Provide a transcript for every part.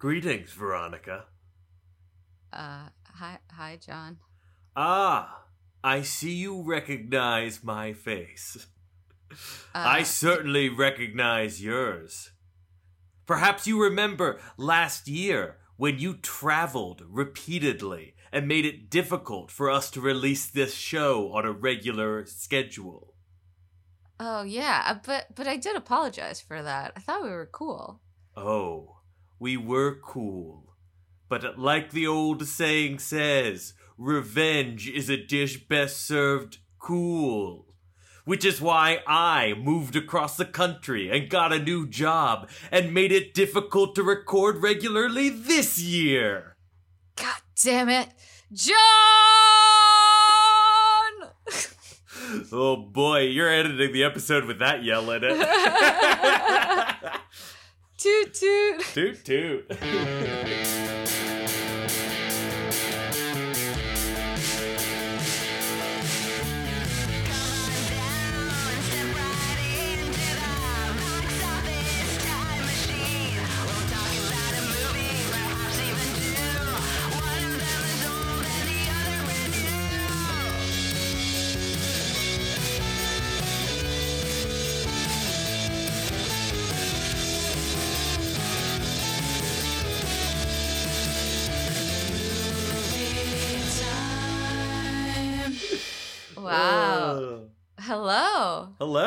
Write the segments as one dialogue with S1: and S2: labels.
S1: Greetings, Veronica.
S2: Uh, hi, hi, John.
S1: Ah, I see you recognize my face. I
S2: Uh,
S1: certainly recognize yours. Perhaps you remember last year when you traveled repeatedly and made it difficult for us to release this show on a regular schedule.
S2: Oh yeah, but but I did apologize for that. I thought we were cool.
S1: Oh, we were cool. But like the old saying says, revenge is a dish best served cool. Which is why I moved across the country and got a new job and made it difficult to record regularly this year.
S2: God damn it, John!
S1: Oh boy, you're editing the episode with that yell in it.
S2: Toot toot.
S1: toot toot.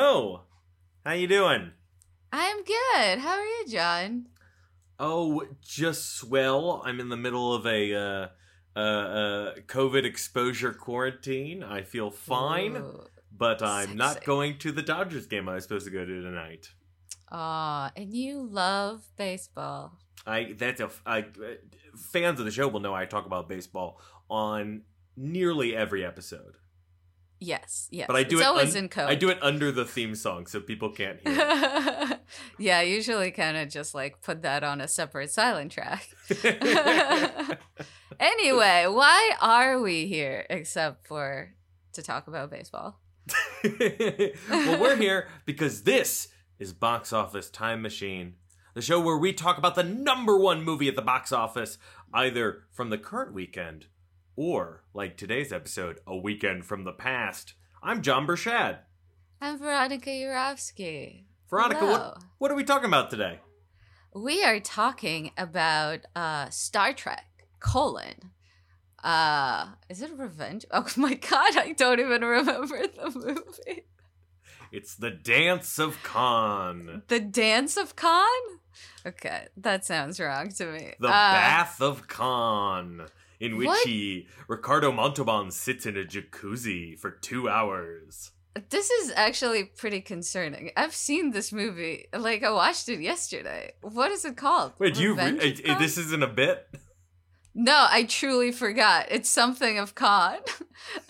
S2: Hello.
S1: How you doing?
S2: I'm good. How are you, John?
S1: Oh, just swell. I'm in the middle of a uh, uh, uh, COVID exposure quarantine. I feel fine,
S2: Ooh.
S1: but I'm not going to the Dodgers game I was supposed to go to tonight.
S2: Aw, and you love baseball.
S1: I that's a I, fans of the show will know I talk about baseball on nearly every episode,
S2: Yes, yes.
S1: but I do
S2: it's
S1: it
S2: always
S1: un-
S2: in code.
S1: I do it under the theme song so people can't hear. it.
S2: yeah, I usually kind of just like put that on a separate silent track. anyway, why are we here except for to talk about baseball?
S1: well, we're here because this is Box Office Time Machine, the show where we talk about the number one movie at the box office, either from the current weekend or, like today's episode, a weekend from the past. I'm John Burchad.
S2: I'm Veronica Yurovsky.
S1: Veronica, what, what are we talking about today?
S2: We are talking about uh Star Trek colon. Uh is it Revenge? Oh my god, I don't even remember the movie.
S1: It's the Dance of Khan,
S2: The Dance of Khan? Okay, that sounds wrong to me.
S1: the
S2: Uh,
S1: Bath of Khan, in which
S2: What?
S1: he, Ricardo Montalban, sits in a jacuzzi for two hours.
S2: This is actually pretty concerning. I've seen this movie. Like I watched it yesterday. What is it called?
S1: Wait, you? Re-
S2: of
S1: uh, this isn't a bit.
S2: No, I truly forgot. It's something of Khan.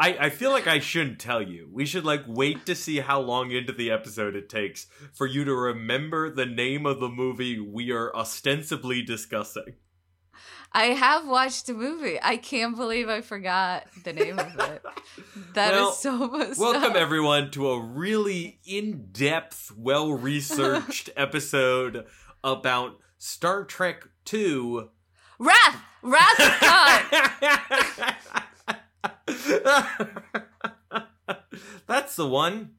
S1: I, I feel like I shouldn't tell you. We should like wait to see how long into the episode it takes for you to remember the name of the movie we are ostensibly discussing.
S2: I have watched the movie. I can't believe I forgot the name of it. That is
S1: Well,
S2: so messed
S1: Welcome
S2: up.
S1: everyone to a really in-depth, well-researched episode about Star Trek 2
S2: Wrath! Wrath of Khan!
S1: That's the one.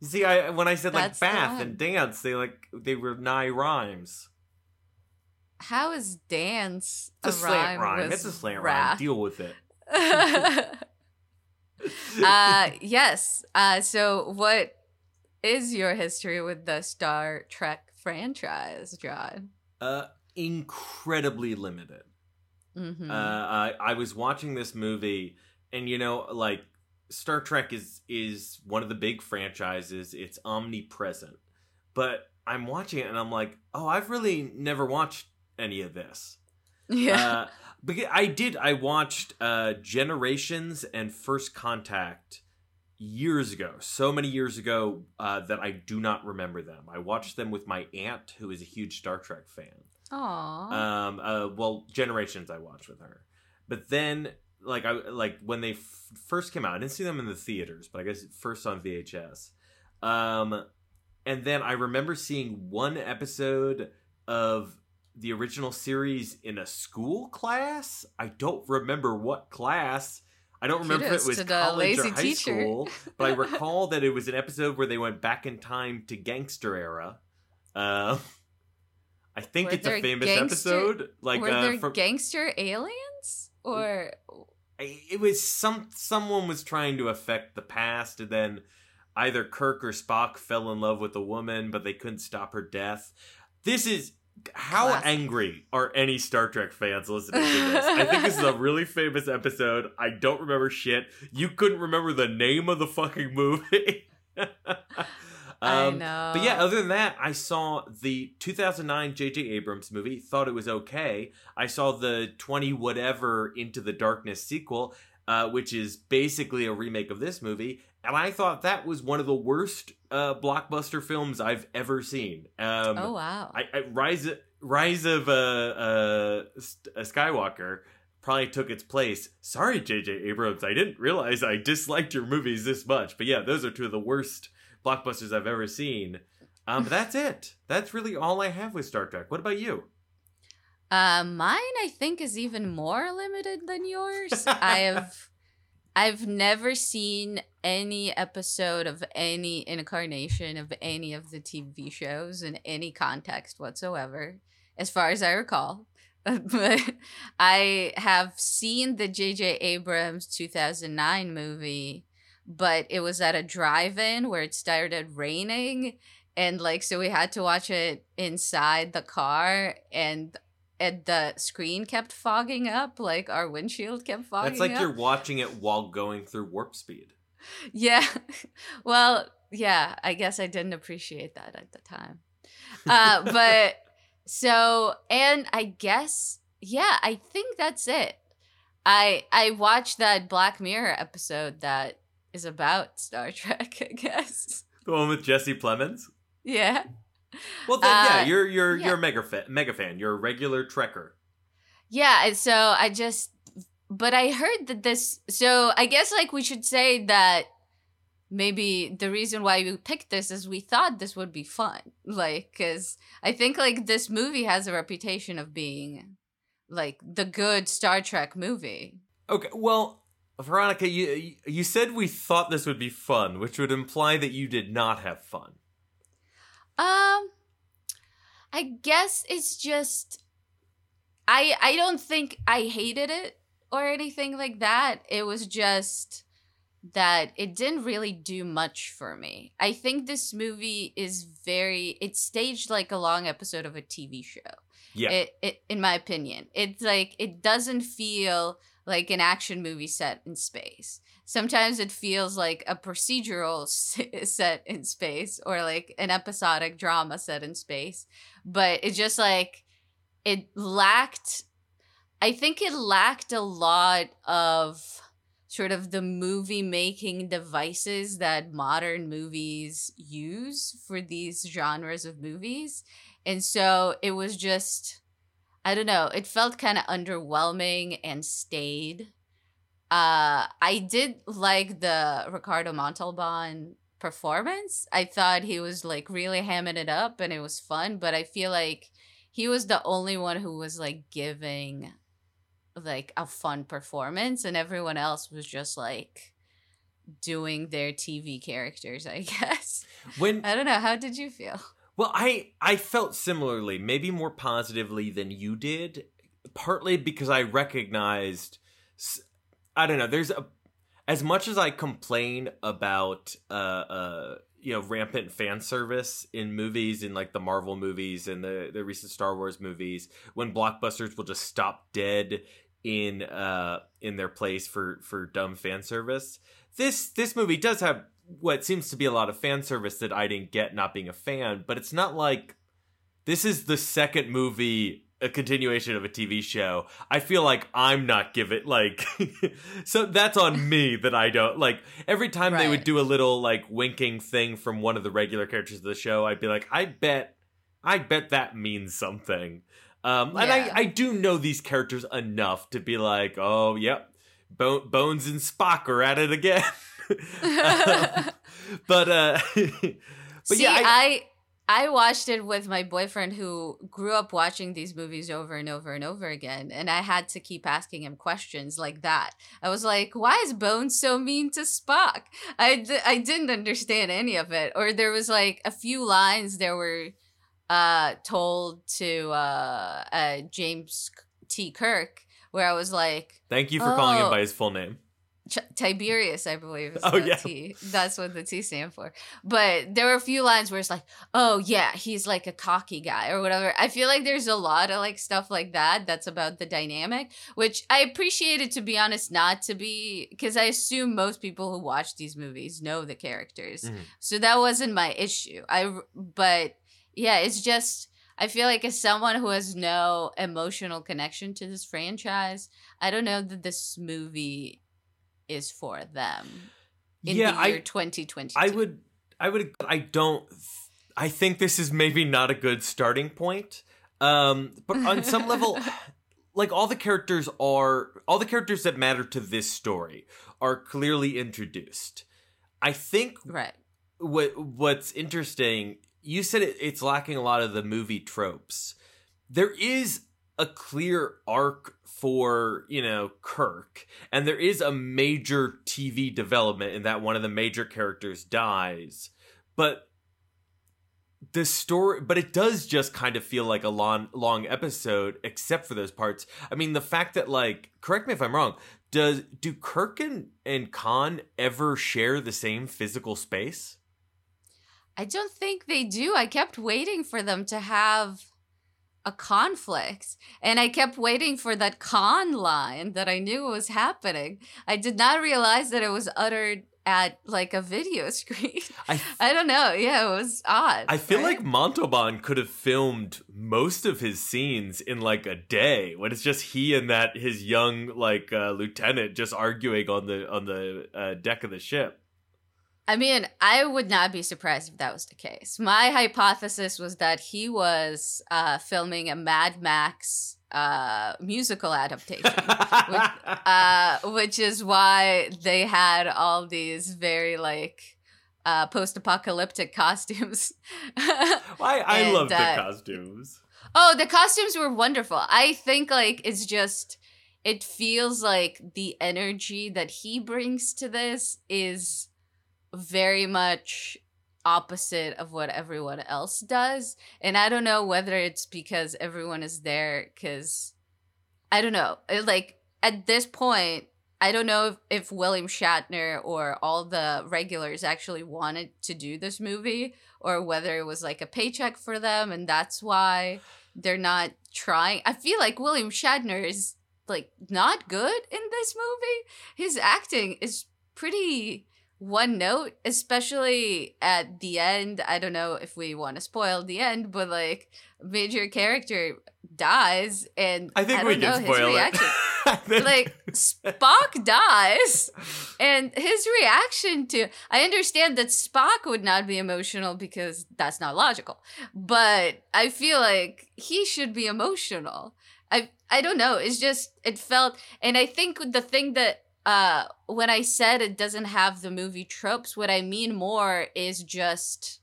S1: You see, I when I said like
S2: That's the
S1: bath and dance, they like they were nigh rhymes.
S2: How is dance
S1: It's a
S2: a
S1: slant
S2: rhyme?
S1: rhyme. It's a slant rhyme. Deal with it.
S2: uh, yes. Uh, so, what is your history with the Star Trek franchise, John?
S1: uh, incredibly limited.
S2: hmm
S1: Uh, I, I was watching this movie, and you know, like Star Trek is is one of the big franchises. It's omnipresent, but I'm watching it, and I'm like, oh, I've really never watched any of this.
S2: yeah.
S1: Uh, because I did. I watched uh, Generations and First Contact years ago, so many years ago uh, that I do not remember them. I watched them with my aunt, who is a huge Star Trek fan.
S2: Aw.
S1: Um, uh, well, Generations I watched with her, but then like I like when they f- first came out, I didn't see them in the theaters, but I guess first on VHS. Um, and then I remember seeing one episode of the original series in a school class. I don't remember what class. I don't remember if it was college or high
S2: teacher.
S1: school, but I recall that it was an episode where they went back in time to gangster era. Uh, I think
S2: Were
S1: it's a famous
S2: gangster-
S1: episode. Like
S2: Were
S1: uh,
S2: there
S1: from,
S2: gangster aliens? Or
S1: it was some someone was trying to affect the past and then either Kirk or Spock fell in love with a woman but they couldn't stop her death. This is how
S2: Classic.
S1: angry are any Star Trek fans listening to this? I think this is a really famous episode. I don't remember shit. You couldn't remember the name of the fucking movie.
S2: I
S1: Um,
S2: know.
S1: But yeah, other than that, I saw the 2009 J.J. Abrams movie, thought it was okay. I saw the 20 whatever Into the Darkness sequel, uh, which is basically a remake of this movie, and I thought that was one of the worst uh, blockbuster films I've ever seen. Um,
S2: oh wow.
S1: I, I Rise Rise of uh, uh, uh, Skywalker probably took its place. Sorry, J.J. Abrams, I didn't realize I disliked your movies this much. But yeah, those are two of the worst blockbusters I've ever seen. Um, but that's it. That's really all I have with Star Trek. What about you?
S2: Uh, mine, I think, is even more limited than yours. I have, I've never seen any episode of any incarnation of any of the TV shows in any context whatsoever, as far as I recall. but I have seen the J.J. Abrams 2009 movie, but it was at a drive-in where it started raining, and like so we had to watch it inside the car, and and the screen kept fogging up, like our windshield kept fogging
S1: That's like
S2: up.
S1: you're watching it while going through warp speed.
S2: Yeah. Well, yeah, I guess I didn't appreciate that at the time. Uh, but so, and I guess, yeah, I think that's it. I I watched that Black Mirror episode that is about Star Trek, I guess.
S1: The one with Jesse Plemons.
S2: Yeah.
S1: Well, then, yeah,
S2: Uh,
S1: you're you're
S2: yeah.
S1: you're a mega fan. Mega fan. You're a regular Trekker.
S2: Yeah, so I just but I heard that this so I guess like we should say that maybe the reason why we picked this is we thought this would be fun. Like cuz I think like this movie has a reputation of being like the good Star Trek movie.
S1: Okay, well, Veronica, you you said we thought this would be fun, which would imply that you did not have fun.
S2: Um I guess it's just I I don't think I hated it or anything like that. It was just that it didn't really do much for me. I think this movie is very it's staged like a long episode of a TV show.
S1: Yeah,
S2: It, it in my opinion. It's like it doesn't feel like an action movie set in space. Sometimes it feels like a procedural set in space or like an episodic drama set in space, but it just like it lacked I think it lacked a lot of sort of the movie making devices that modern movies use for these genres of movies. And so it was just, I don't know, it felt kind of underwhelming and stayed. Uh, I did like the Ricardo Montalban performance. I thought he was like really hamming it up and it was fun, but I feel like he was the only one who was like giving like a fun performance and everyone else was just like doing their TV characters, I guess.
S1: when
S2: I don't know, how did you feel?
S1: Well, I I felt similarly, maybe more positively than you did, partly because I recognized, I don't know, there's a as much as I complain about uh uh you know rampant fan service in movies in like the Marvel movies and the the recent Star Wars movies when blockbusters will just stop dead in uh in their place for for dumb fan service this this movie does have what seems to be a lot of fan service that I didn't get not being a fan but it's not like this is the second movie a continuation of a TV show. I feel like I'm not giving like so that's on me that I don't like every time they would do a little like winking thing from one of the regular characters of the show, I'd be like, I bet I bet that means something. Um and I I do know these characters enough to be like, oh yep, Bo- Bones and Spock are at it again. Um, but uh But
S2: See,
S1: yeah, I-
S2: I, I watched it with my boyfriend who grew up watching these movies over and over and over again, and I had to keep asking him questions like that. I was like, "Why is Bones so mean to Spock?" I d- I didn't understand any of it. Or there was like a few lines that were uh told to uh, uh James T. Kirk where I was like,
S1: Thank you for calling him
S2: Oh.
S1: by his full name.
S2: Tiberius, I believe. Is
S1: Oh, yeah.
S2: T. That's what the T stand for. But there were a few lines where it's like, oh yeah, he's like a cocky guy or whatever. I feel like there's a lot of like stuff like that that's about the dynamic, which I appreciated to be honest, not to be because I assume most people who watch these movies know the characters,
S1: Mhm.
S2: so that wasn't my issue. I but yeah, it's just. I feel like as someone who has no emotional connection to this franchise, I don't know that this movie is for them in
S1: yeah,
S2: the year
S1: I
S2: 2022.
S1: I would I would I don't I think this is maybe not a good starting point. Um but on some level like all the characters are all the characters that matter to this story are clearly introduced. I think
S2: right.
S1: what what's interesting you said it, it's lacking a lot of the movie tropes there is a clear arc for you know kirk. And there is a major tv development in that one of the major characters dies. But the story but it does just kind of feel like a long long episode except for those parts. I mean the fact that like correct me if i'm wrong does do kirk and, and khan ever share the same physical space?
S2: I don't think they do. I kept waiting for them to have a conflict. And I kept waiting for that Khan line that I knew was happening. I did not realize that it was uttered at like a video screen.
S1: I
S2: I don't know. Yeah, it was odd.
S1: I feel
S2: right?
S1: like Montalban could have filmed most of his scenes in like a day when it's just he and that his young like uh, lieutenant just arguing on the on the uh, deck of the ship.
S2: I mean, I would not be surprised if that was the case. My hypothesis was that he was uh, filming a Mad Max uh, musical adaptation, uh, which is why they had all these very like uh, post-apocalyptic costumes.
S1: I I
S2: And,
S1: love the
S2: uh,
S1: costumes.
S2: Oh, the costumes were wonderful. I think like it's just it feels like the energy that he brings to this is very much opposite of what everyone else does. And I don't know whether it's because everyone is there cuz I don't know. Like at this point I don't know if, if William Shatner or all the regulars actually wanted to do this movie or whether it was like a paycheck for them and that's why they're not trying. I feel like William Shatner is like not good in this movie. His acting is pretty one note, especially at the end. I don't know if we want to spoil the end, but like major character dies and
S1: I think
S2: I
S1: we can
S2: know, his
S1: spoil it.
S2: reaction
S1: I think-
S2: like Spock dies and his reaction to I understand that Spock would not be emotional because that's not logical. But I feel like he should be emotional. I I don't know. It's just it felt and I think the thing that uh when I said it doesn't have the movie tropes, what I mean more is just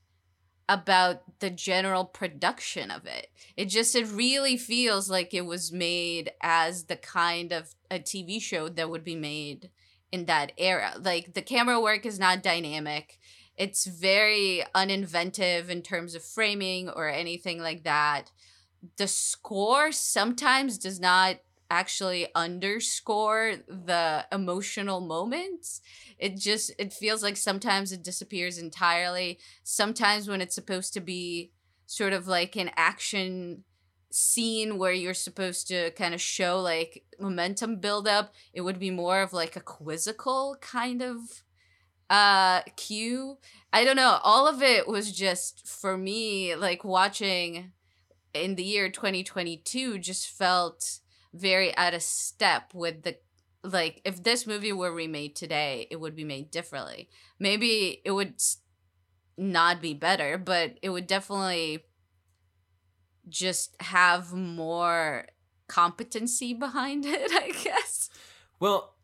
S2: about the general production of it. It just it really feels like it was made as the kind of a TV show that would be made in that era. Like the camera work is not dynamic. It's very uninventive in terms of framing or anything like that. The score sometimes does not actually underscore the emotional moments. It just it feels like sometimes it disappears entirely. Sometimes when it's supposed to be sort of like an action scene where you're supposed to kind of show like momentum build up, it would be more of like a quizzical kind of uh cue. I don't know. All of it was just for me like watching in the year 2022 just felt very out of step with the like if this movie were remade today it would be made differently maybe it would not be better but it would definitely just have more competency behind it i guess
S1: Well,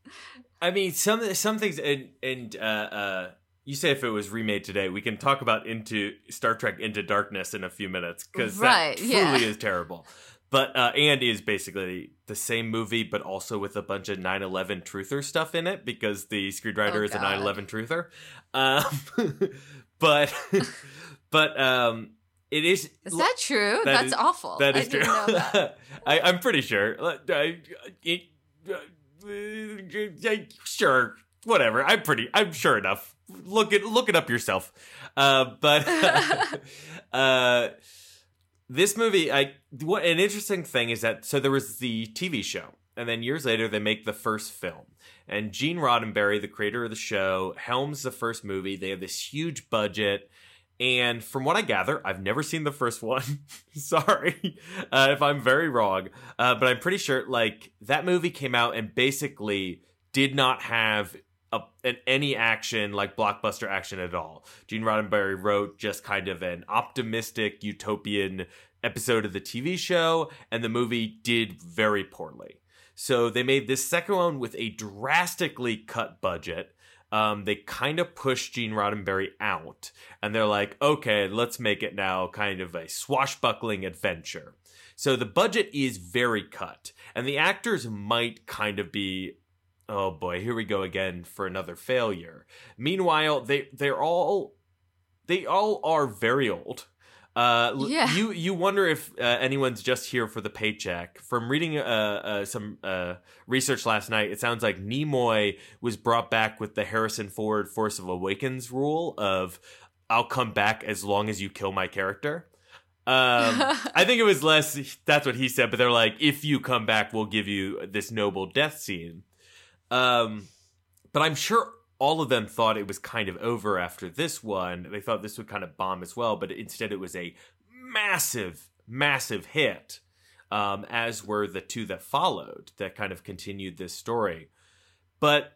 S1: I mean, some some things, and and uh, uh, you say if it was remade today, we can talk about into Star Trek Into Darkness in a few minutes because
S2: Right,
S1: that truly
S2: yeah.
S1: is terrible. But uh, and is basically the same movie, but also with a bunch of 9/11 truther stuff in it because the screenwriter
S2: Oh,
S1: is a
S2: God.
S1: 9/11 truther. Um, but but um, it is.
S2: Is that true?
S1: that
S2: That's
S1: is-
S2: awful.
S1: That is
S2: I
S1: true.
S2: that.
S1: I, I'm pretty sure. I- it- uh, sure, whatever. I'm pretty. I'm sure enough. Look it. Look it up yourself. Uh, but uh, this movie, I what an interesting thing is that so there was the TV show, and then years later they make the first film. And Gene Roddenberry, the creator of the show, helms the first movie. They have this huge budget. And from what I gather, I've never seen the first one. Sorry uh, if I'm very wrong, uh, but I'm pretty sure like that movie came out and basically did not have a, an, any action like blockbuster action at all. Gene Roddenberry wrote just kind of an optimistic utopian episode of the TV show, and the movie did very poorly. So they made this second one with a drastically cut budget. Um, they kind of pushed Gene Roddenberry out, and they're like, okay, let's make it now kind of a swashbuckling adventure. So the budget is very cut, and the actors might kind of be, oh boy, here we go again for another failure. Meanwhile, they they're all they all are very old. Uh,
S2: Yeah.
S1: You you wonder if uh, anyone's just here for the paycheck. From reading uh, uh, some uh, research last night, it sounds like Nimoy was brought back with the Harrison Ford Force of Awakens rule of "I'll come back as long as you kill my character." Um, I think it was less. That's what he said, but they're like, "If you come back, we'll give you this noble death scene." Um, but I'm sure all of them thought it was kind of over after this one. They thought this would kind of bomb as well, but instead it was a massive, massive hit. Um, as were the two that followed that kind of continued this story. But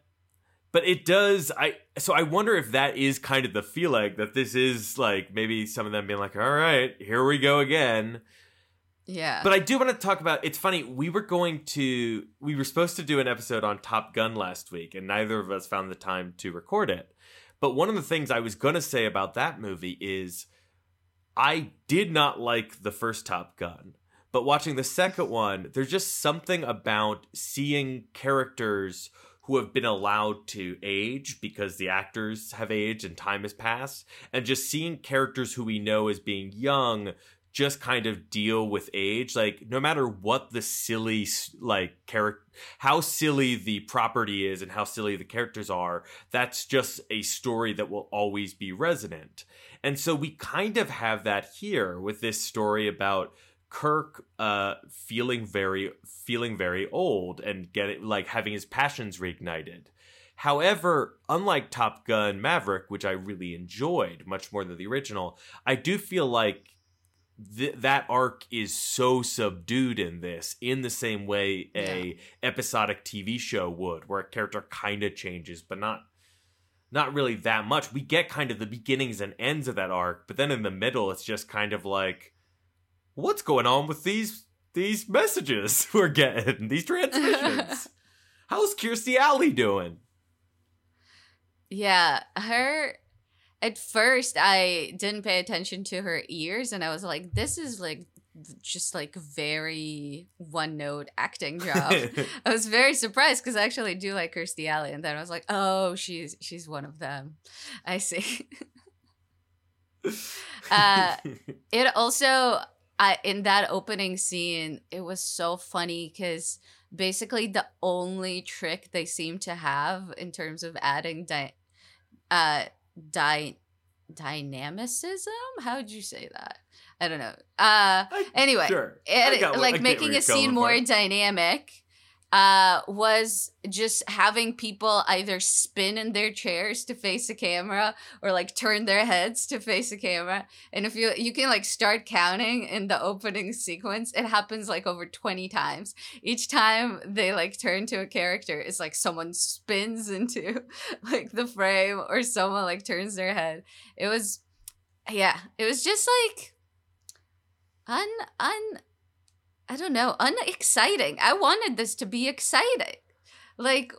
S1: but it does I so I wonder if that is kind of the feeling that this is like maybe some of them being like, all right, here we go again.
S2: Yeah.
S1: But I do want to talk about. It's funny. We were going to. We were supposed to do an episode on Top Gun last week, and neither of us found the time to record it. But one of the things I was going to say about that movie is, I did not like the first Top Gun. But watching the second one, there's just something about seeing characters who have been allowed to age because the actors have aged and time has passed, and just seeing characters who we know as being young just kind of deal with age. Like no matter what the silly like character how silly the property is and how silly the characters are that's just a story that will always be resonant. And so we kind of have that here with this story about Kirk uh feeling very feeling very old and getting like having his passions reignited. However, unlike Top Gun Maverick, which I really enjoyed much more than the original, I do feel like th- that arc is so subdued in this in the same way a episodic TV show would where a character kind of changes but not not really that much. We get kind of the beginnings and ends of that arc but then in the middle it's just kind of like what's going on with these these messages we're getting these transmissions? How's Kirstie Alley doing?
S2: Yeah, her. At first, I didn't pay attention to her ears, and I was like, "This is like just like very one note acting job." I was very surprised because I actually do like Kirstie Alley, and then I was like, "Oh, she's she's one of them." I see. uh, it also, I in that opening scene, it was so funny because basically the only trick they seem to have in terms of adding di- uh dy- dynamicism how would you say that i don't know uh
S1: I-
S2: anyway
S1: sure. I
S2: it,
S1: got what- I
S2: like making a scene more
S1: for.
S2: dynamic uh was just having people either spin in their chairs to face a camera or like turn their heads to face a camera. And if you you can like start counting in the opening sequence it happens like over 20 times. Each time they like turn to a character it's like someone spins into like the frame or someone like turns their head. It was yeah it was just like un un I don't know, unexciting. I wanted this to be exciting. Like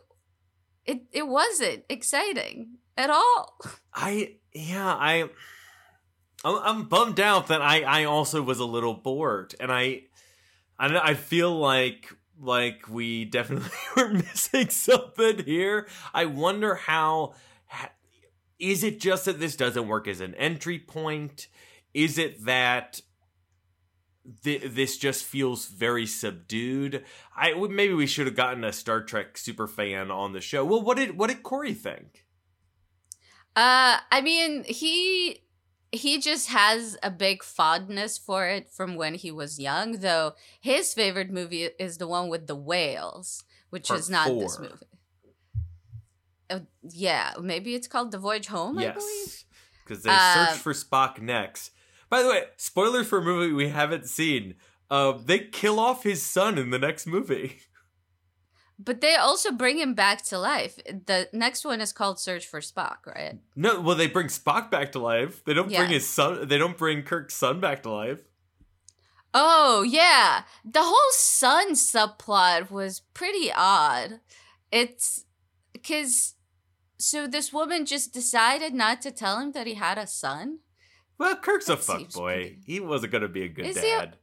S2: it it wasn't exciting. at all.
S1: I yeah I I'm, I'm bummed out that I I also was a little bored and I I I feel like like we definitely were missing something here. I wonder how is it just that this doesn't work as an entry point? Is it that th- this just feels very subdued? I maybe we should have gotten a Star Trek super fan on the show. Well, what did what did Corey think?
S2: Uh, I mean, he he just has a big fondness for it from when he was young. Though his favorite movie is the one with the whales, which Part is not four. this movie. Uh, yeah, maybe it's called The Voyage Home.
S1: Yes, because they search for Spock next. By the way, spoilers for a movie we haven't seen. Uh, they kill off his son in the next movie.
S2: But they also bring him back to life. The next one is called Search for Spock, right?
S1: No, well, they bring Spock back to life. They don't yeah. bring his son. They don't bring Kirk's son back to life.
S2: Oh yeah, the whole son subplot was pretty odd. It's because so this woman just decided not to tell him that he had a son.
S1: Well, Kirk's that a fuck boy. Pretty... He wasn't gonna be a good is dad.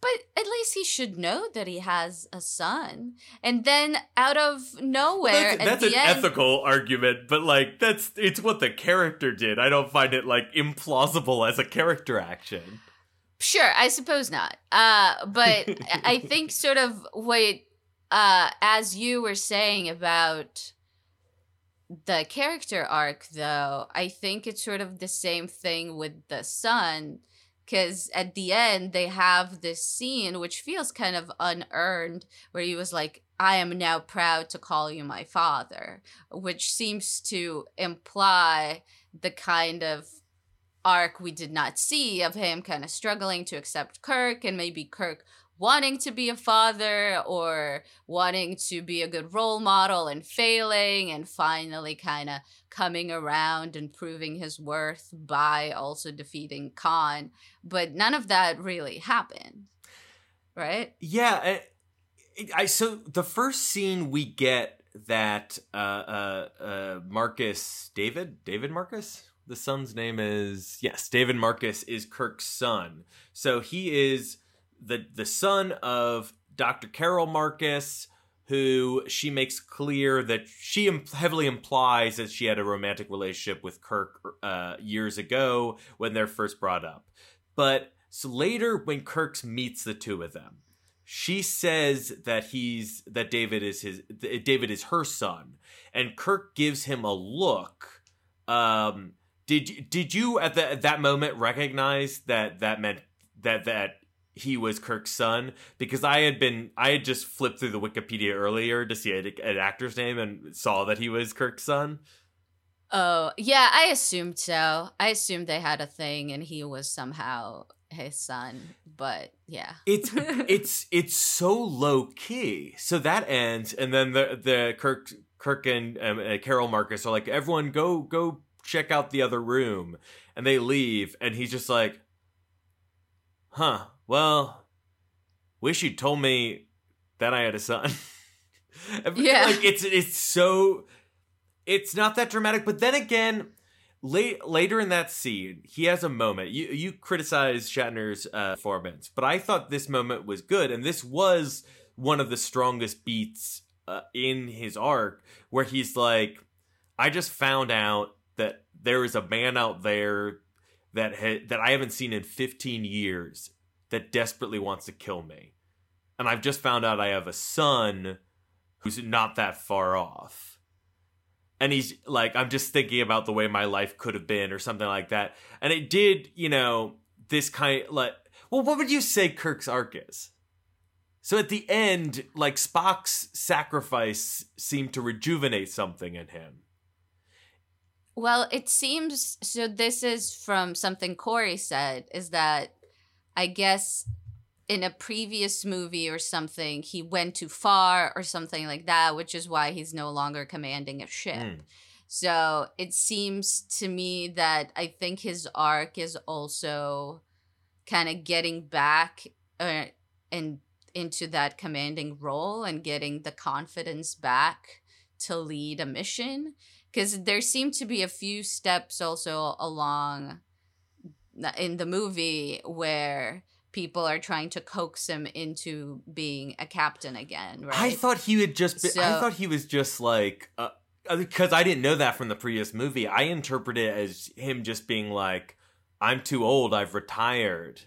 S2: But at least he should know that he has a son. And then out of nowhere,
S1: that's, that's an end, ethical argument, but like that's it's what the character did. I don't find it like implausible as a character action.
S2: Sure, I suppose not. Uh, but I think sort of what uh, as you were saying about the character arc though, I think it's sort of the same thing with the son because at the end they have this scene which feels kind of unearned where he was like i am now proud to call you my father which seems to imply the kind of arc we did not see of him kind of struggling to accept kirk and maybe kirk wanting to be a father or wanting to be a good role model and failing and finally kind of coming around and proving his worth by also defeating Khan. But none of that really happened. Right?
S1: Yeah. I, I so the first scene we get that uh, uh, uh, Marcus David David Marcus the son's name is yes David Marcus is Kirk's son so he is the the son of Dr. Carol Marcus, who she makes clear that she heavily implies that she had a romantic relationship with Kirk uh, years ago when they're first brought up. But so later, when Kirk meets the two of them, she says that he's that David is his David is her son, and Kirk gives him a look. Um, did did you at, the, at that moment recognize that that meant that that he was Kirk's son because I had been I had just flipped through the Wikipedia earlier to see an actor's name and saw that he was Kirk's son.
S2: Oh, yeah, I assumed so. I assumed they had a thing and he was somehow his son, but yeah.
S1: It's it's it's so low key. So that ends and then the the Kirk Kirk and um, uh, Carol Marcus are like everyone go go check out the other room and they leave and he's just like huh well, wish you'd told me that I had a son. yeah. Like it's it's so it's not that dramatic, but then again, late later in that scene, he has a moment. You you criticize Shatner's uh, performance, but I thought this moment was good, and this was one of the strongest beats uh, in his arc, where he's like, "I just found out that there is a man out there that ha- that I haven't seen in 15 years, that desperately wants to kill me. And I've just found out I have a son who's not that far off. And he's like, I'm just thinking about the way my life could have been or something like that. And it did, you know, this kind of like, well, what would you say Kirk's arc is? So at the end, like Spock's sacrifice seemed to rejuvenate something in him.
S2: Well, it seems so. This is from something Corey said is that I guess in a previous movie or something, he went too far or something like that, which is why he's no longer commanding a ship. Mm. So it seems to me that I think his arc is also kind of getting back uh, and into that commanding role and getting the confidence back to lead a mission because there seem to be a few steps also along in the movie where people are trying to coax him into being a captain again right
S1: I thought he would just. Be, I thought he was just like because I didn't know that from the previous movie. I interpret it as him just being like, "I'm too old. I've retired,"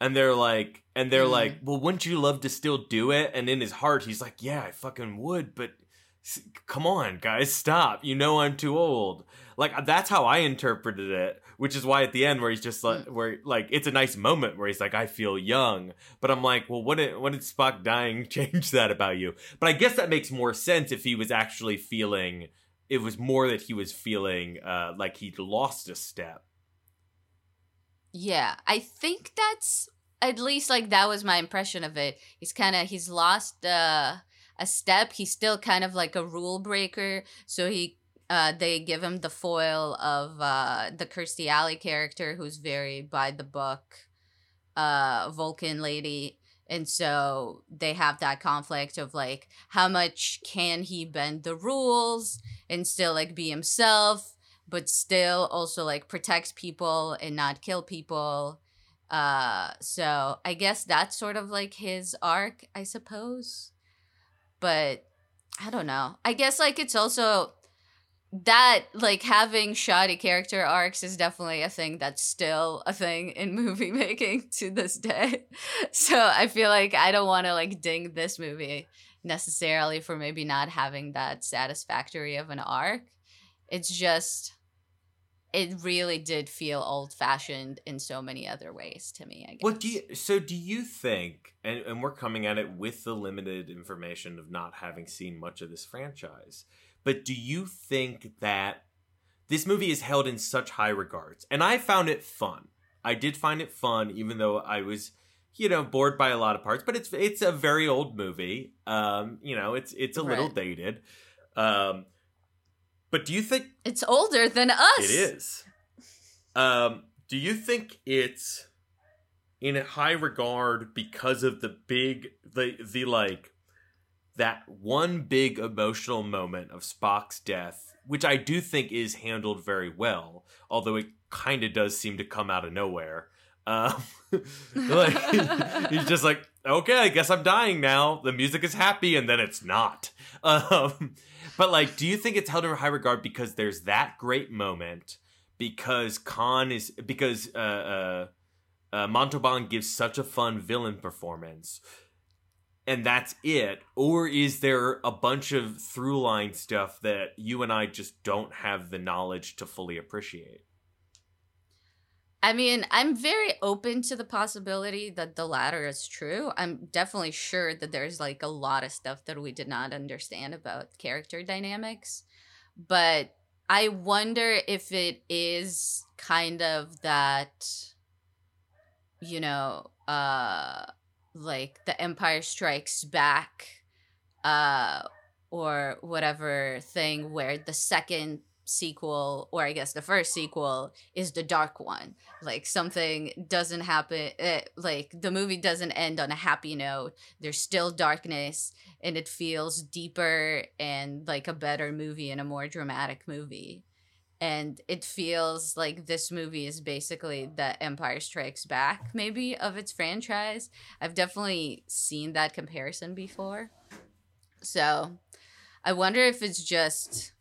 S1: and they're like, and they're
S2: Mm.
S1: like, "Well, wouldn't you love to still do it?" And in his heart, he's like, "Yeah, I fucking would, but." Come on, guys, stop. You know I'm too old. Like that's how I interpreted it, which is why at the end where he's just like where like it's a nice moment where he's like I feel young, but I'm like, well, what did what did Spock dying change that about you? But I guess that makes more sense if he was actually feeling. It was more that he was feeling uh, like he'd lost a step.
S2: Yeah, I think that's at least like that was my impression of it. He's kind of he's lost uh, a step. He's still kind of like a rule breaker. So he uh, they give him the foil of uh, the Kirstie Alley character, who's very by the book, uh, Vulcan lady. And so they have that conflict of like, how much can he bend the rules and still like be himself? but still also like protect people and not kill people. Uh so I guess that's sort of like his arc, I suppose. But I don't know. I guess like it's also that like having shoddy character arcs is definitely a thing that's still a thing in movie making to this day. So I feel like I don't want to like ding this movie necessarily for maybe not having that satisfactory of an arc. It's just it really did feel old fashioned in so many other ways to me, I guess.
S1: What do you? So do you think? And and we're coming at it with the limited information of not having seen much of this franchise. But do you think that this movie is held in such high regards? And I found it fun. I did find it fun, even though I was, you know, bored by a lot of parts. But it's it's a very old movie. Um, you know, it's it's a little dated. Um, but do you think
S2: It's older than us.
S1: it is. Um, do you think it's in high regard because of the big the the like that one big emotional moment of Spock's death, which I do think is handled very well, although it kind of does seem to come out of nowhere. Um, like, he's just like, okay, I guess I'm dying now. The music is happy, and then it's not. Um, but like, do you think it's held in high regard because there's that great moment? Because Khan is because uh, uh, uh, Montalban gives such a fun villain performance, and that's it, or is there a bunch of through line stuff that you and I just don't have the knowledge to fully appreciate?
S2: I mean, I'm very open to the possibility that the latter is true. I'm definitely sure that there's like a lot of stuff that we did not understand about character dynamics. But I wonder if it is kind of that, you know, uh, like the Empire Strikes Back, uh, or whatever thing where the second sequel, or I guess the first sequel, is the dark one. Like something doesn't happen eh, like the movie doesn't end on a happy note. There's still darkness and it feels deeper and like a better movie and a more dramatic movie and it feels like this movie is basically the empire strikes back maybe of its franchise. I've definitely seen that comparison before. So i wonder if it's just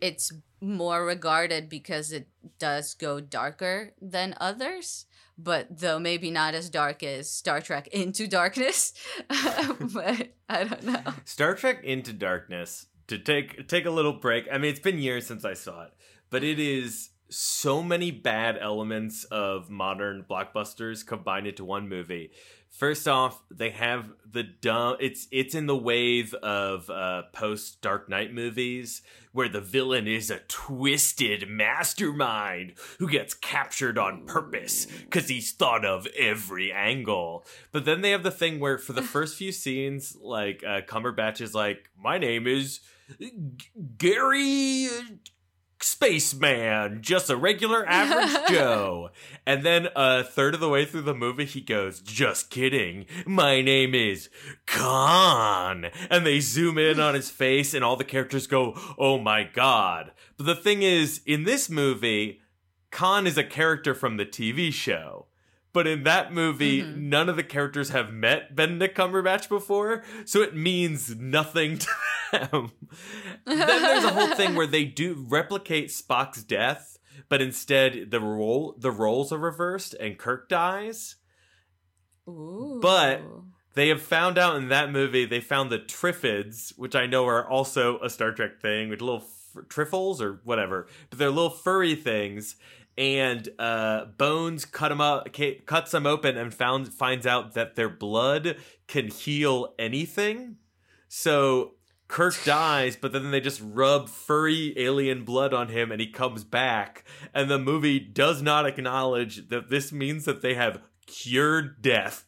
S2: it's more regarded because it does go darker than others but though maybe not as dark as star trek into darkness but i don't know.
S1: Star Trek Into Darkness to take take a little break. I mean, it's been years since I saw it, but it is so many bad elements of modern blockbusters combined into one movie. First off, they have the dumb. It's it's in the wave of uh, post Dark Knight movies where the villain is a twisted mastermind who gets captured on purpose because he's thought of every angle. But then they have the thing where for the first few scenes, like uh, Cumberbatch is like, "My name is Gary uh, spaceman, just a regular average Joe. And then a third of the way through the movie, he goes, just kidding. My name is Khan. And they zoom in on his face and all the characters go, oh my God. But the thing is, in this movie, Khan is a character from the TV show. But in that movie,
S2: Mhm.
S1: none of the characters have met Benedict Cumberbatch before, so it means nothing to them. then there's a whole thing where they do replicate Spock's death, but instead the role the roles are reversed and Kirk dies.
S2: Ooh.
S1: But- They have found out in that movie they found the Triffids, which I know are also a Star Trek thing, with little f- triffles or whatever, but they're little furry things. And uh, Bones cut them up, cuts them open, and found finds out that their blood can heal anything. So Kirk dies, but then they just rub furry alien blood on him, and he comes back. And the movie does not acknowledge that this means that they have cured death.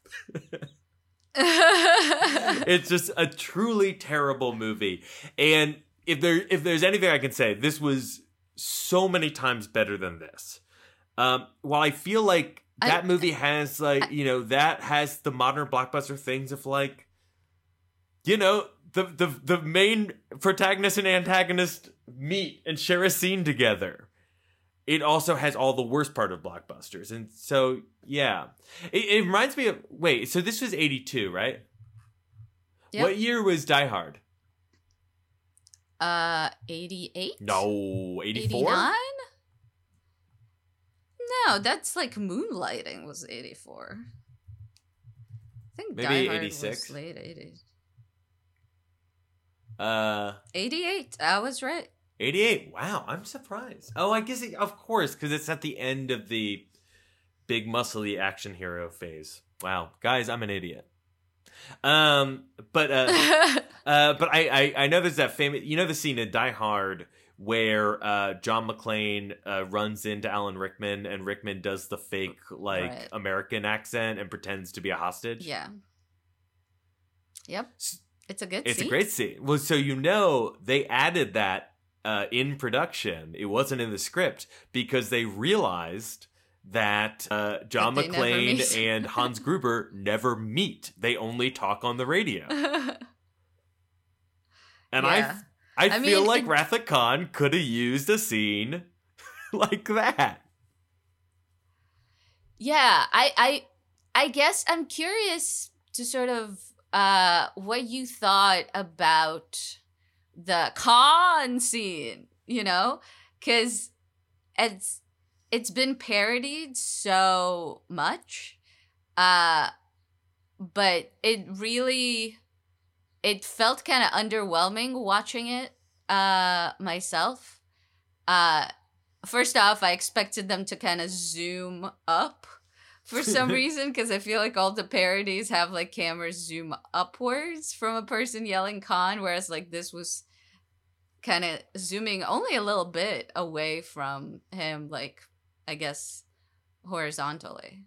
S1: it's just a truly terrible movie. And if there if there's anything I can say, this was so many times better than this. Um, while I feel like
S2: I-
S1: that movie has like
S2: I-
S1: you know that has the modern blockbuster things of like you know the the the main protagonist and antagonist meet and share a scene together. It also has all the worst part of blockbusters, and so yeah, it, it reminds me of wait. So this was eighty two, right?
S2: Yep.
S1: What year was Die Hard?
S2: uh, 88?
S1: No, eighty four.
S2: 89? No, that's like Moonlighting was 84. I think
S1: Maybe 86.
S2: was late 80s.
S1: Uh,
S2: 88. I was right.
S1: eighty eight. Wow, I'm surprised. Oh, I guess it, of course because it's at the end of the big muscly action hero phase. Wow, guys, I'm an idiot. Um, but uh, Uh, but I, I I know there's that famous you know the scene in Die Hard where uh, John McClane uh, runs into Alan Rickman and Rickman does the fake like
S2: Right.
S1: American accent and pretends to be a hostage.
S2: yeah. Yep. It's a good scene.
S1: It's
S2: scene.
S1: a great scene. Well, so you know they added that uh, in production. It wasn't in the script because they realized that uh, John
S2: That
S1: McClane and Hans Gruber never meet. They only talk on the radio. And
S2: Yeah.
S1: I I
S2: I
S1: feel
S2: mean,
S1: like of Khan could have used a scene like that.
S2: Yeah, I I I guess I'm curious to sort of uh what you thought about the Khan scene, you know? Cuz it's it's been parodied so much. Uh but it really it felt kind of underwhelming watching it uh myself. Uh first off, I expected them to kind of zoom up for some reason because I feel like all the parodies have like cameras zoom upwards from a person yelling Khan, whereas like this was kind of zooming only a little bit away from him, like I guess horizontally.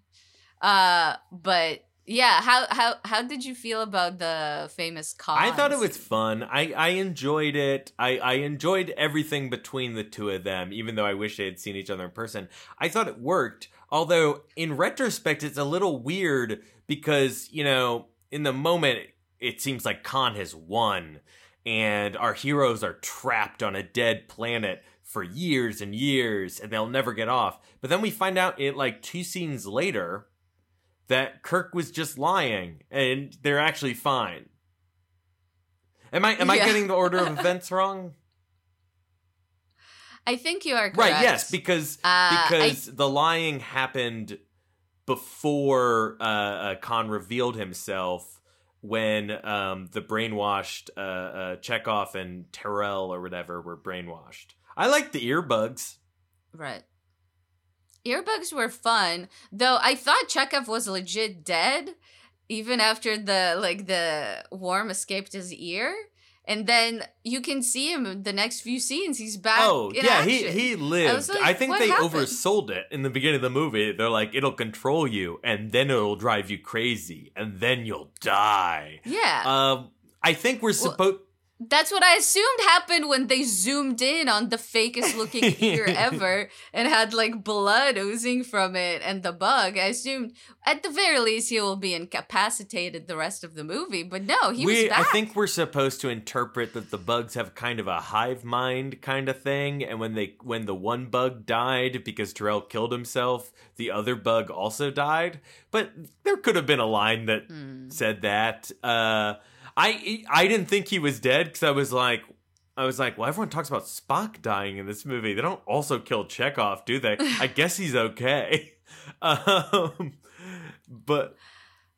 S2: Uh, but yeah, how how how did you feel about the famous Khan?
S1: I thought it was fun. I, I enjoyed it. I, I enjoyed everything between the two of them, even though I wish they had seen each other in person. I thought it worked. Although, in retrospect, it's a little weird because, you know, in the moment, it seems like Khan has won, and our heroes are trapped on a dead planet for years and years, and they'll never get off. But then we find out it like two scenes later that Kirk was just lying and they're actually fine. Am I am I getting the order of events wrong?
S2: I think you are correct.
S1: Right, yes, because
S2: Uh, I-
S1: because the lying happened before uh, uh, Khan revealed himself when um, the brainwashed uh, uh, Chekov and Terrell or whatever were brainwashed. I like the earbuds.
S2: Right. Earbuds were fun, though I thought Chekov was legit dead, even after the like the worm escaped his ear. And then you can see him the next few scenes. He's back.
S1: oh yeah,
S2: action.
S1: he he lived.
S2: was like,
S1: I think they
S2: happened?
S1: oversold it in the beginning of the movie. They're like, it'll control you, and then it'll drive you crazy, and then you'll die.
S2: Yeah.
S1: Um, I think we're
S2: Well-
S1: supposed.
S2: That's what I assumed happened when they zoomed in on the fakest looking ear ever and had like blood oozing from it and the bug. I assumed at the very least he will be incapacitated the rest of the movie, but no, he
S1: we,
S2: was back.
S1: I think we're supposed to interpret that the bugs have kind of a hive mind kind of thing, and when they when the one bug died because Terrell killed himself, the other bug also died. But there could have been a line that
S2: Hmm.
S1: said that. Uh, I I didn't think he was dead because I was like. I was like, well, everyone talks about Spock dying in this movie. They don't also kill Chekov, do they? I guess he's okay. Um, but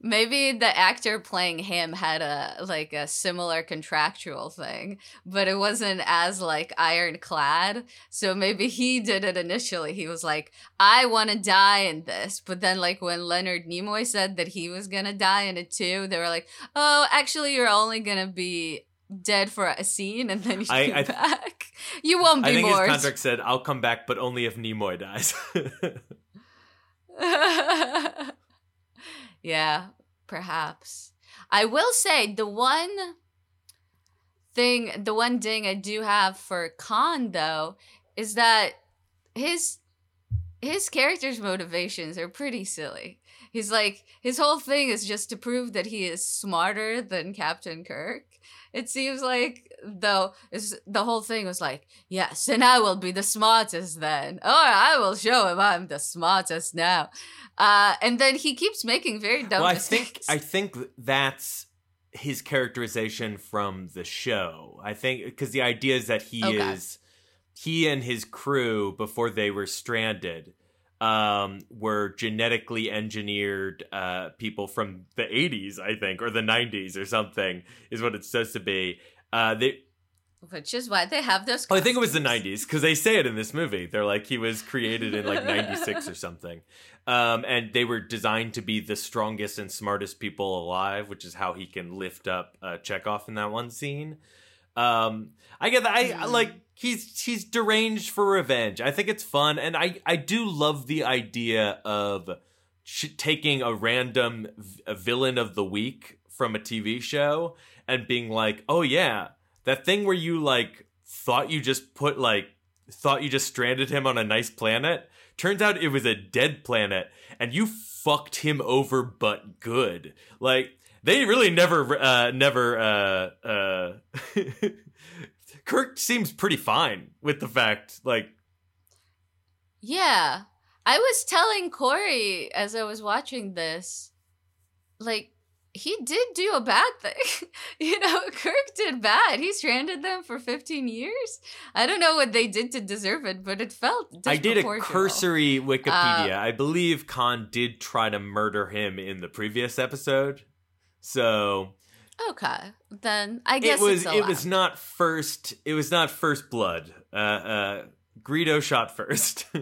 S2: Maybe the actor playing him had a like a similar contractual thing, but it wasn't as like ironclad. So maybe he did it initially. He was like, "I want to die in this," but then like when Leonard Nimoy said that he was gonna die in it too, they were like, "Oh, actually, you're only gonna be." Dead for a scene and then you
S1: I-
S2: back. You won't be
S1: I think
S2: more.
S1: his contract said, "I'll come back, but only if Nimoy dies."
S2: yeah, perhaps. I will say the one thing, the one ding I do have for Khan though is that his his character's motivations are pretty silly. He's like his whole thing is just to prove that he is smarter than Captain Kirk. It seems like though is the whole thing was like, yes, and I will be the smartest then, or I will show him I'm the smartest now. Uh, and then he keeps making very dumb
S1: well, I think. I think that's his characterization from the show. I think because the idea is that he
S2: Okay.
S1: is he and his crew before they were stranded um were genetically engineered uh people from the 80s i think or the 90s or something is what it's supposed to be uh they
S2: which is why they have those.
S1: Oh, I think it was the 90s because they say it in this movie. They're like he was created in like 96 or something. Um, and they were designed to be the strongest and smartest people alive, which is how he can lift up uh, Chekov in that one scene. Um, I get that. I I like he's he's deranged for revenge. I think it's fun, and I I do love the idea of sh- taking a random v- a villain of the week from a TV show and being like, oh yeah, that thing where you like thought you just put like thought you just stranded him on a nice planet turns out it was a dead planet and you fucked him over but good like they really never uh never uh uh kirk seems pretty fine with the fact like
S2: Yeah. I was telling Corey as I was watching this, like, he did do a bad thing. you know, Kirk did bad. He stranded them for 15 years. I don't know what they did to deserve it, but it felt
S1: I did a cursory Wikipedia. I believe Khan did try to murder him in the previous episode. So
S2: Okay. Then I guess
S1: it was it was not first it was not first blood. Uh uh Greedo shot first.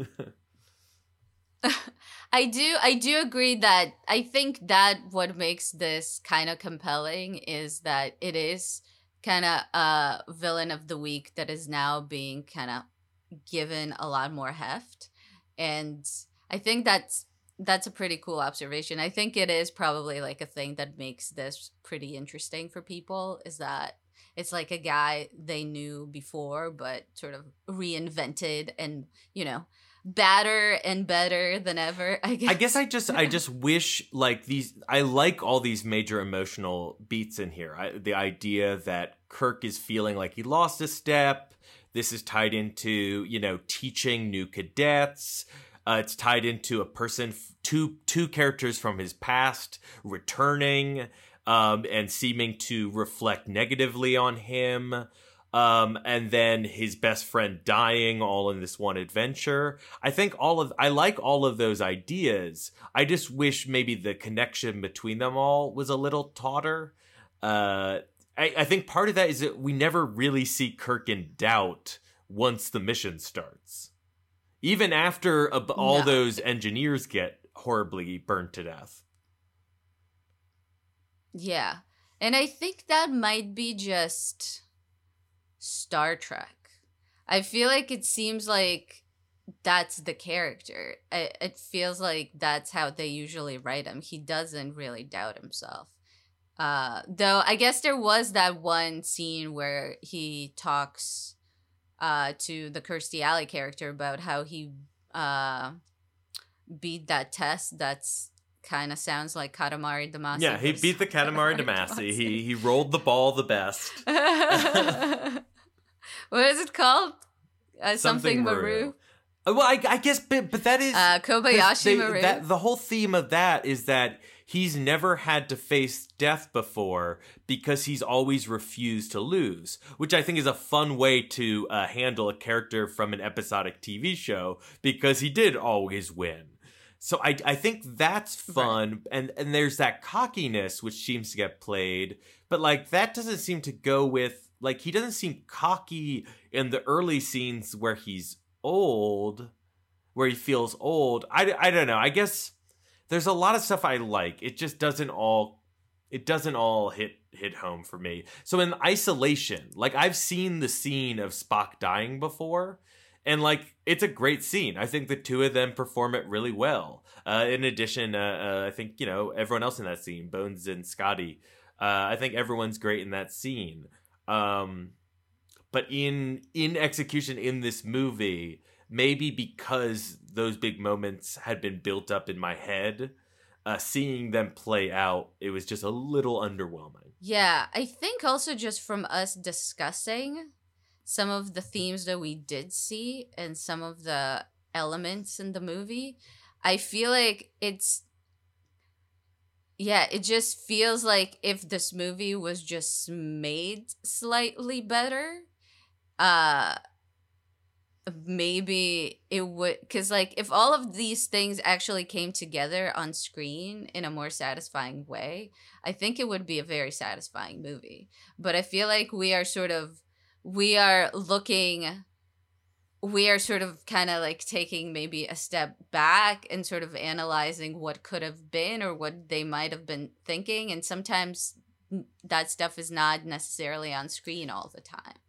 S2: I do I do agree that I think that what makes this kind of compelling is that it is kind of a villain of the week that is now being kind of given a lot more heft and I think that's that's a pretty cool observation. I think it is probably like a thing that makes this pretty interesting for people is that it's like a guy they knew before but sort of reinvented and, you know, badder and better than ever. I guess.
S1: I guess I just I just wish like these I like all these major emotional beats in here. I, the idea that Kirk is feeling like he lost a step. This is tied into you know teaching new cadets. Uh, it's tied into a person, f- two two characters from his past returning, um, and seeming to reflect negatively on him. Um, and then his best friend dying all in this one adventure. I think all of I like all of those ideas. I just wish maybe the connection between them all was a little tauter. Uh, I, I think part of that is that we never really see Kirk in doubt once the mission starts. Even after a, all
S2: No.
S1: those engineers get horribly burnt to death.
S2: Yeah. And I think that might be just Star Trek. I feel like it seems like that's the character. It, it feels like that's how they usually write him. He doesn't really doubt himself. Uh, though I guess there was that one scene where he talks uh, to the Kirstie Alley character about how he uh, beat that test. That's kind of sounds like Katamari Damacy.
S1: Yeah, he beat the Katamari Damacy. He he rolled the ball the best.
S2: what is it called? Uh, something, Maru.
S1: Uh, Well, I, I guess, but, but that is
S2: Uh, Kobayashi
S1: they-
S2: Maru.
S1: That, the whole theme of that is that he's never had to face death before because he's always refused to lose, which I think is a fun way to uh, handle a character from an episodic TV show because he did always win. So I I think that's fun, and and there's that cockiness which seems to get played, but like that doesn't seem to go with like he doesn't seem cocky in the early scenes where he's old, where he feels old. I, I don't know. I guess there's a lot of stuff I like. It just doesn't all it doesn't all hit hit home for me. So in isolation, like I've seen the scene of Spock dying before, and like it's a great scene. I think the two of them perform it really well. Uh, in addition, uh, uh, I think you know everyone else in that scene, Bones and Scotty. Uh, I think everyone's great in that scene. Um, but in in execution in this movie, maybe because those big moments had been built up in my head, uh, seeing them play out, it was just a little underwhelming.
S2: Yeah, I think also just from us discussing some of the themes that we did see and some of the elements in the movie, I feel like it's yeah, it just feels like if this movie was just made slightly better, uh maybe it would cuz like if all of these things actually came together on screen in a more satisfying way, I think it would be a very satisfying movie. But I feel like we are sort of we are looking we are sort of kind of like taking maybe a step back and sort of analyzing what could have been or what they might have been thinking and sometimes that stuff is not necessarily on screen all the time.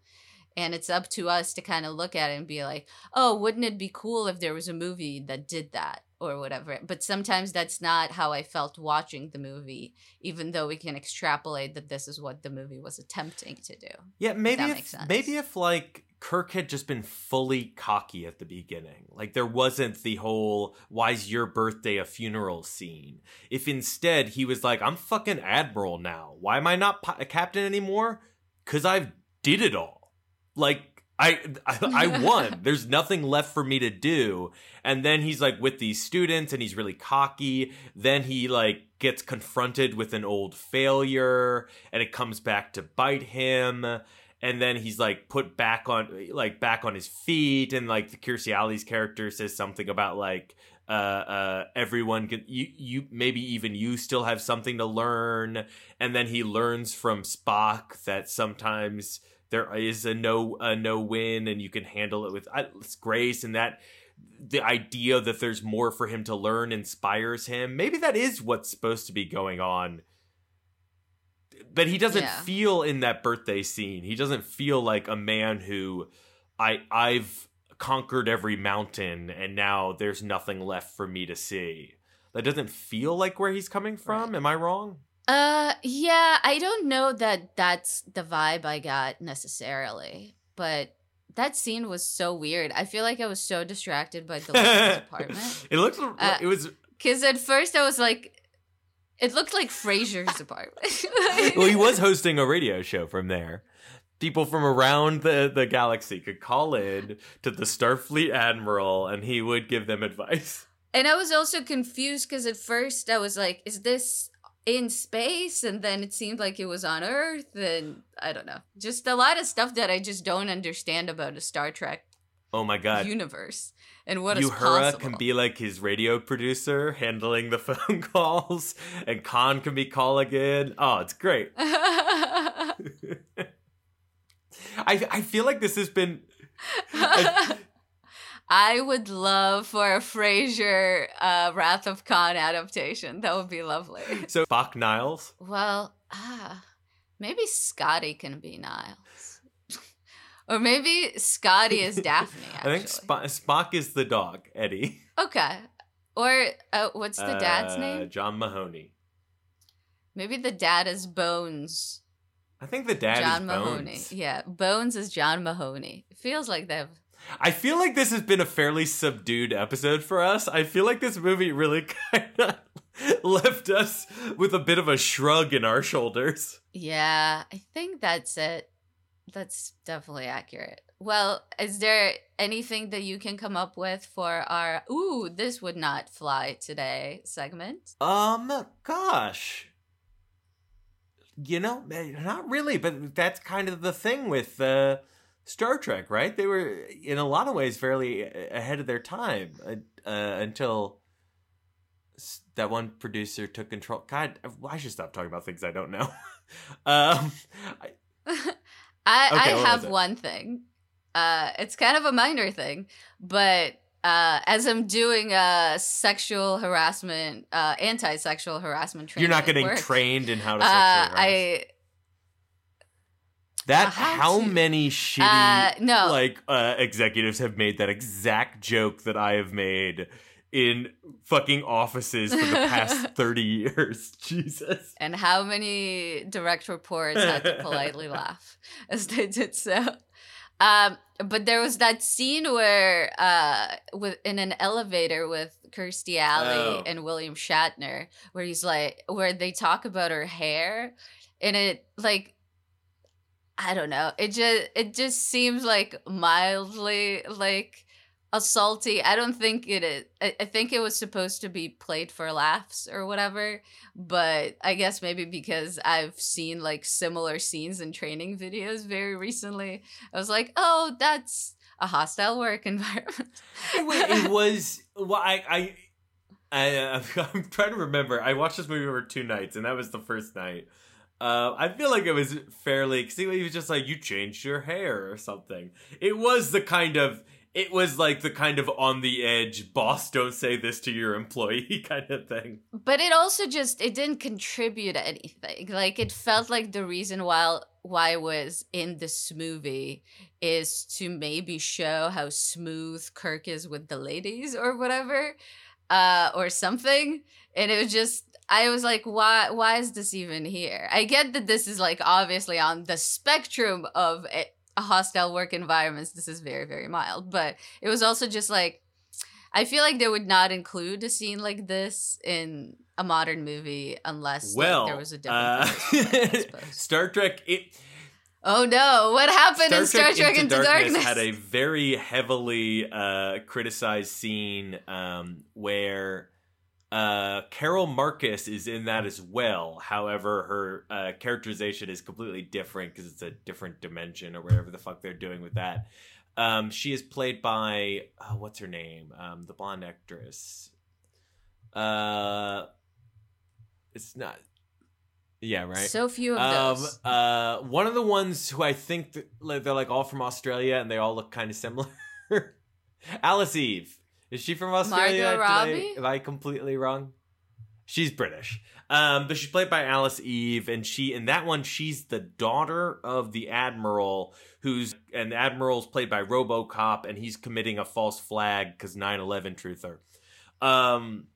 S2: And it's up to us to kind of look at it and be like, "Oh, wouldn't it be cool if there was a movie that did that?" or whatever. But sometimes that's not how I felt watching the movie, even though we can extrapolate that this is what the movie was attempting to do.
S1: Yeah, maybe if, maybe if like Kirk had just been fully cocky at the beginning, like there wasn't the whole "Why's your birthday a funeral?" scene. If instead he was like, "I'm fucking admiral now. Why am I not pi- a captain anymore? Cause I've did it all. Like I I, I won. There's nothing left for me to do." And then he's like with these students, and he's really cocky. Then he like gets confronted with an old failure, and it comes back to bite him and then he's like put back on like back on his feet and like the Alley's character says something about like uh uh everyone can you you maybe even you still have something to learn. And then he learns from Spock that sometimes there is a no a no win and you can handle it with uh, grace and that the idea that there's more for him to learn inspires him. Maybe that is what's supposed to be going on but he doesn't
S2: Yeah.
S1: feel in that birthday scene he doesn't feel like a man who i i've conquered every mountain and now there's nothing left for me to see that doesn't feel like where he's coming from am i wrong
S2: Uh, yeah, I don't know that that's the vibe I got necessarily, but that scene was so weird. I feel like I was so distracted by the apartment.
S1: it looked
S2: Uh,
S1: it was
S2: Because at first I was like, it looked like Frasier's apartment.
S1: well he was hosting a radio show from there people from around the, the galaxy could call in to the starfleet admiral and he would give them advice
S2: And I was also confused because at first I was like, is this in space? And then it seemed like it was on Earth. And I don't know. Just a lot of stuff that I just don't understand about a Star Trek
S1: oh my god
S2: universe and what is
S1: Uhura
S2: possible.
S1: can be like his radio producer handling the phone calls, and Khan can be calling in. Oh, it's great. I I feel like this has been
S2: I would love for a Frasier uh, Wrath of Khan adaptation. That would be lovely.
S1: so Spock Niles.
S2: Well, ah, maybe Scotty can be Niles. Or maybe Scotty is Daphne,
S1: I think Sp- Spock is the dog, Eddie.
S2: Okay. Or uh, what's the dad's
S1: Uh,
S2: name?
S1: John Mahoney.
S2: Maybe the dad is Bones.
S1: I think the dad
S2: John
S1: is
S2: Mahoney.
S1: Bones.
S2: Yeah, Bones is John Mahoney. It feels like they've.
S1: I feel like this has been a fairly subdued episode for us. I feel like this movie really kind of left us with a bit of a shrug in our shoulders.
S2: Yeah, I think that's it. That's definitely accurate. Well, is there anything that you can come up with for our ooh, this would not fly today segment?
S1: Um, gosh. You know, eh, not really, but that's kind of the thing with uh, Star Trek, right? They were, in a lot of ways, fairly ahead of their time uh, uh, until that one producer took control. God, I should stop talking about things I don't know. um, I,
S2: I
S1: Okay,
S2: I have one thing. Uh, it's kind of a minor thing, but uh, as I'm doing uh, sexual harassment, uh, anti-sexual harassment training,
S1: you're not getting
S2: work,
S1: trained in how to
S2: Uh,
S1: sexually harass.
S2: I
S1: That
S2: how
S1: how
S2: to-
S1: many shitty
S2: uh, no.
S1: like uh, executives have made that exact joke that I have made in fucking offices for the past 30 years. Jesus.
S2: and how many direct reports had to politely laugh as they did so. Um, but there was that scene where, uh, with in an elevator with Kirstie Alley
S1: Oh.
S2: and William Shatner, where he's like, where they talk about her hair, and it like, I don't know, it just it just seems like mildly like assaulty. I don't think it is. I, I think it was supposed to be played for laughs or whatever, but I guess maybe because I've seen like similar scenes in training videos very recently, I was like, oh, that's a hostile work environment.
S1: It, was well, I I I uh, I'm trying to remember. I watched this movie over two nights, and that was the first night. Uh, I feel like it was fairly because he was just like you changed your hair or something. It was the kind of it was like the kind of on the edge boss don't say this to your employee kind of thing.
S2: but it also just it didn't contribute anything. Like it felt like the reason why why I was in this movie is to maybe show how smooth Kirk is with the ladies or whatever, uh, or something. And it was just I was like, why why is this even here? I get that this is like obviously on the spectrum of a, a hostile work environments. This is very very mild, but it was also just like I feel like they would not include a scene like this in a modern movie unless like,
S1: well,
S2: there was a different
S1: uh,
S2: purpose for it, I suppose.
S1: Star Trek it
S2: Oh no! What happened
S1: Star
S2: in Star Trek, Into, Darkness?
S1: had a very heavily uh, criticized scene um, where uh, Carol Marcus is in that as well. However, her uh, characterization is completely different because it's a different dimension or whatever the fuck they're doing with that. Um, she is played by uh, what's her name? Um, the blonde actress. Uh, it's not. Yeah, right.
S2: So few of
S1: Um,
S2: those.
S1: uh, one of the ones who I think that, like, they're like all from Australia and they all look kind of similar. Alice Eve is she from Australia?
S2: Margot
S1: Did I, am I completely wrong? She's British. Um, but she's played by Alice Eve, and she in that one she's the daughter of the admiral, who's and the admiral's played by RoboCop, and he's committing a false flag because 9/11 truther. Um,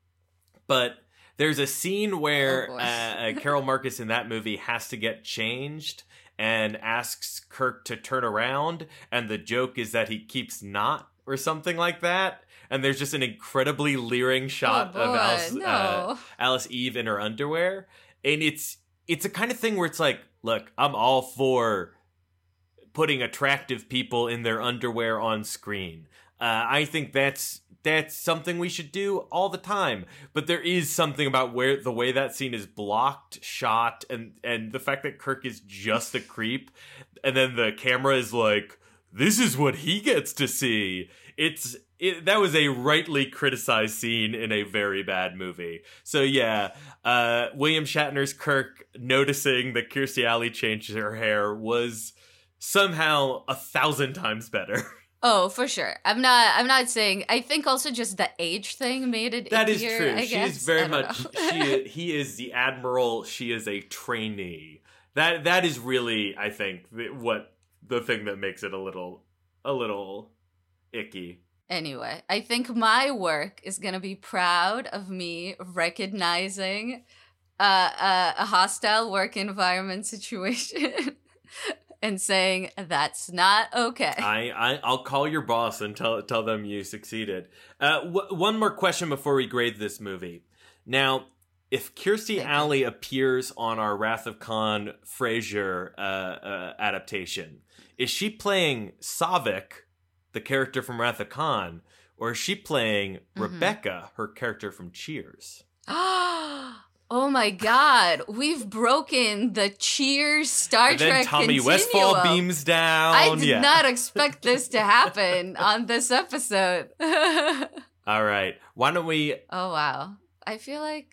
S1: but there's a scene where
S2: Oh,
S1: uh, uh, Carol Marcus in that movie has to get changed and asks Kirk to turn around, and the joke is that he keeps not or something like that. And there's just an incredibly leering shot
S2: oh boy,
S1: of Alice,
S2: no.
S1: uh, Alice Eve in her underwear, and it's it's a kind of thing where it's like, look, I'm all for putting attractive people in their underwear on screen. Uh, I think that's that's something we should do all the time. But there is something about where the way that scene is blocked, shot, and and the fact that Kirk is just a creep, and then the camera is like, this is what he gets to see. It's it, that was a rightly criticized scene in a very bad movie. So yeah, uh, William Shatner's Kirk noticing that Kirstie Alley changed her hair was somehow a thousand times better.
S2: Oh, for sure. I'm not. I'm not saying. I think also just the age thing made it.
S1: That is
S2: ickier,
S1: true.
S2: I
S1: She
S2: guess.
S1: is very much. she he is the admiral. She is a trainee. That that is really, I think, the, what the thing that makes it a little a little icky.
S2: Anyway, I think my work is gonna be proud of me recognizing uh, uh, a hostile work environment situation and saying that's not okay.
S1: I, I I'll call your boss and tell tell them you succeeded. Uh, w- one more question before we grade this movie. Now, if Kirstie
S2: Thank you.
S1: Alley appears on our Wrath of Khan Frasier uh, uh, adaptation, is she playing Saavik, the character from Wrath of Khan, or is she playing
S2: Mhm.
S1: Rebecca, her character from Cheers?
S2: oh my god, we've broken the Cheers Star
S1: and then
S2: Trek
S1: Tommy
S2: continuum.
S1: Westphall beams down.
S2: I did
S1: yeah.
S2: not expect this to happen on this episode.
S1: All right. Why don't we?
S2: Oh wow, I feel like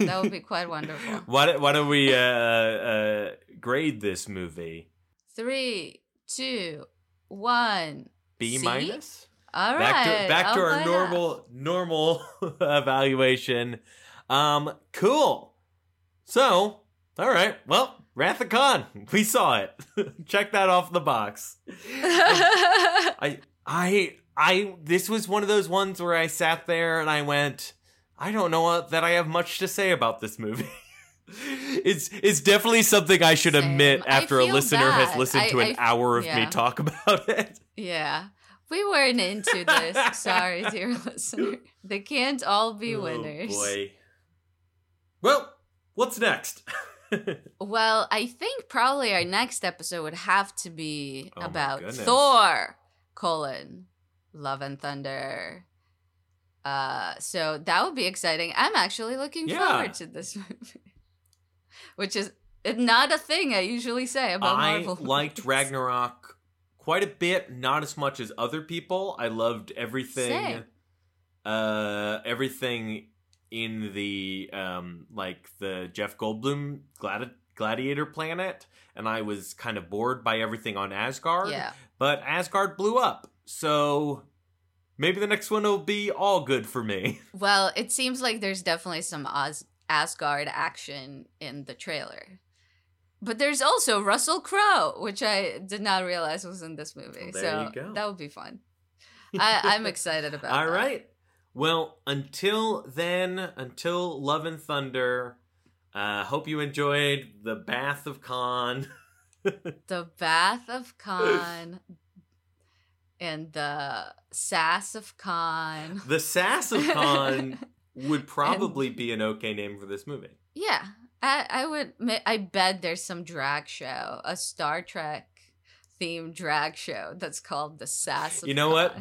S2: that would be quite wonderful.
S1: why don't, why don't we uh, uh, grade this movie?
S2: Three, two, one.
S1: B minus.
S2: All right.
S1: back to back to our normal normal evaluation. Um, cool. So, all right. Well, Wrath of Khan, we saw it. Check that off the box. I I I this was one of those ones where I sat there and I went, I don't know what, that I have much to say about this movie. It's it's definitely something I should
S2: Same.
S1: admit after a listener has listened
S2: I-
S1: to an
S2: I-
S1: hour of me talk about it.
S2: yeah. We weren't into this. Sorry, dear listener. They can't all be winners.
S1: Oh boy. Well, what's next?
S2: Well, I think probably our next episode would have to be
S1: Oh
S2: about. Thor colon Love and Thunder. Uh, so that would be exciting. I'm actually looking
S1: Yeah.
S2: forward to this movie, which is not a thing I usually say about
S1: I
S2: Marvel.
S1: I
S2: liked.
S1: Ragnarok quite a bit, not as much as other people. I loved everything
S2: Same.
S1: uh everything in the um like the Jeff Goldblum gladi- gladiator planet and I was kind of bored by everything on Asgard.
S2: Yeah.
S1: But Asgard blew up. So maybe the next one will be all good for me.
S2: Well, it seems like there's definitely some Oz- Asgard action in the trailer. But there's also Russell Crowe, which I did not realize was in this movie.
S1: Well,
S2: so that would be fun. I, I'm excited about
S1: All
S2: that.
S1: right. Well, until then, until Love and Thunder, uh hope you enjoyed the Bath of Khan.
S2: The Bath of Khan and the Sass of Khan.
S1: The Sass of Khan would probably be an okay name for this movie.
S2: Yeah, I, I would. I bet there's some drag show, a Star Trek themed drag show that's called the Sass. Of
S1: You know what?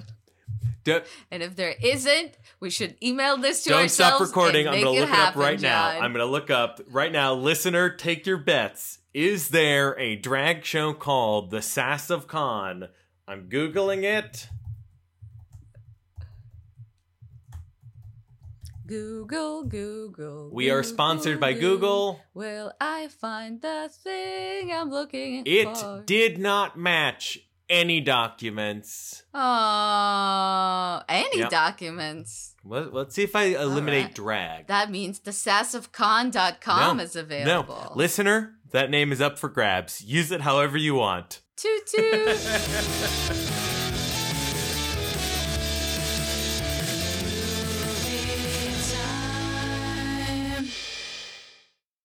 S1: Don't,
S2: And if there isn't, we should email this to
S1: don't
S2: ourselves.
S1: stop recording. I'm going to look it up right now. I'm going to look up right now. Listener, take your bets. Is there a drag show called The Sass of Khan? I'm Googling it.
S2: Google, Google.
S1: We are sponsored by Google.
S2: Will I find the thing I'm looking for?
S1: It did not match any documents.
S2: Oh, any
S1: Yep.
S2: documents.
S1: Let, let's see if I eliminate
S2: right.
S1: drag.
S2: That means the sassofcon.com
S1: No,
S2: is available.
S1: No, listener, that name is up for grabs. Use it however you want.
S2: Toot toot.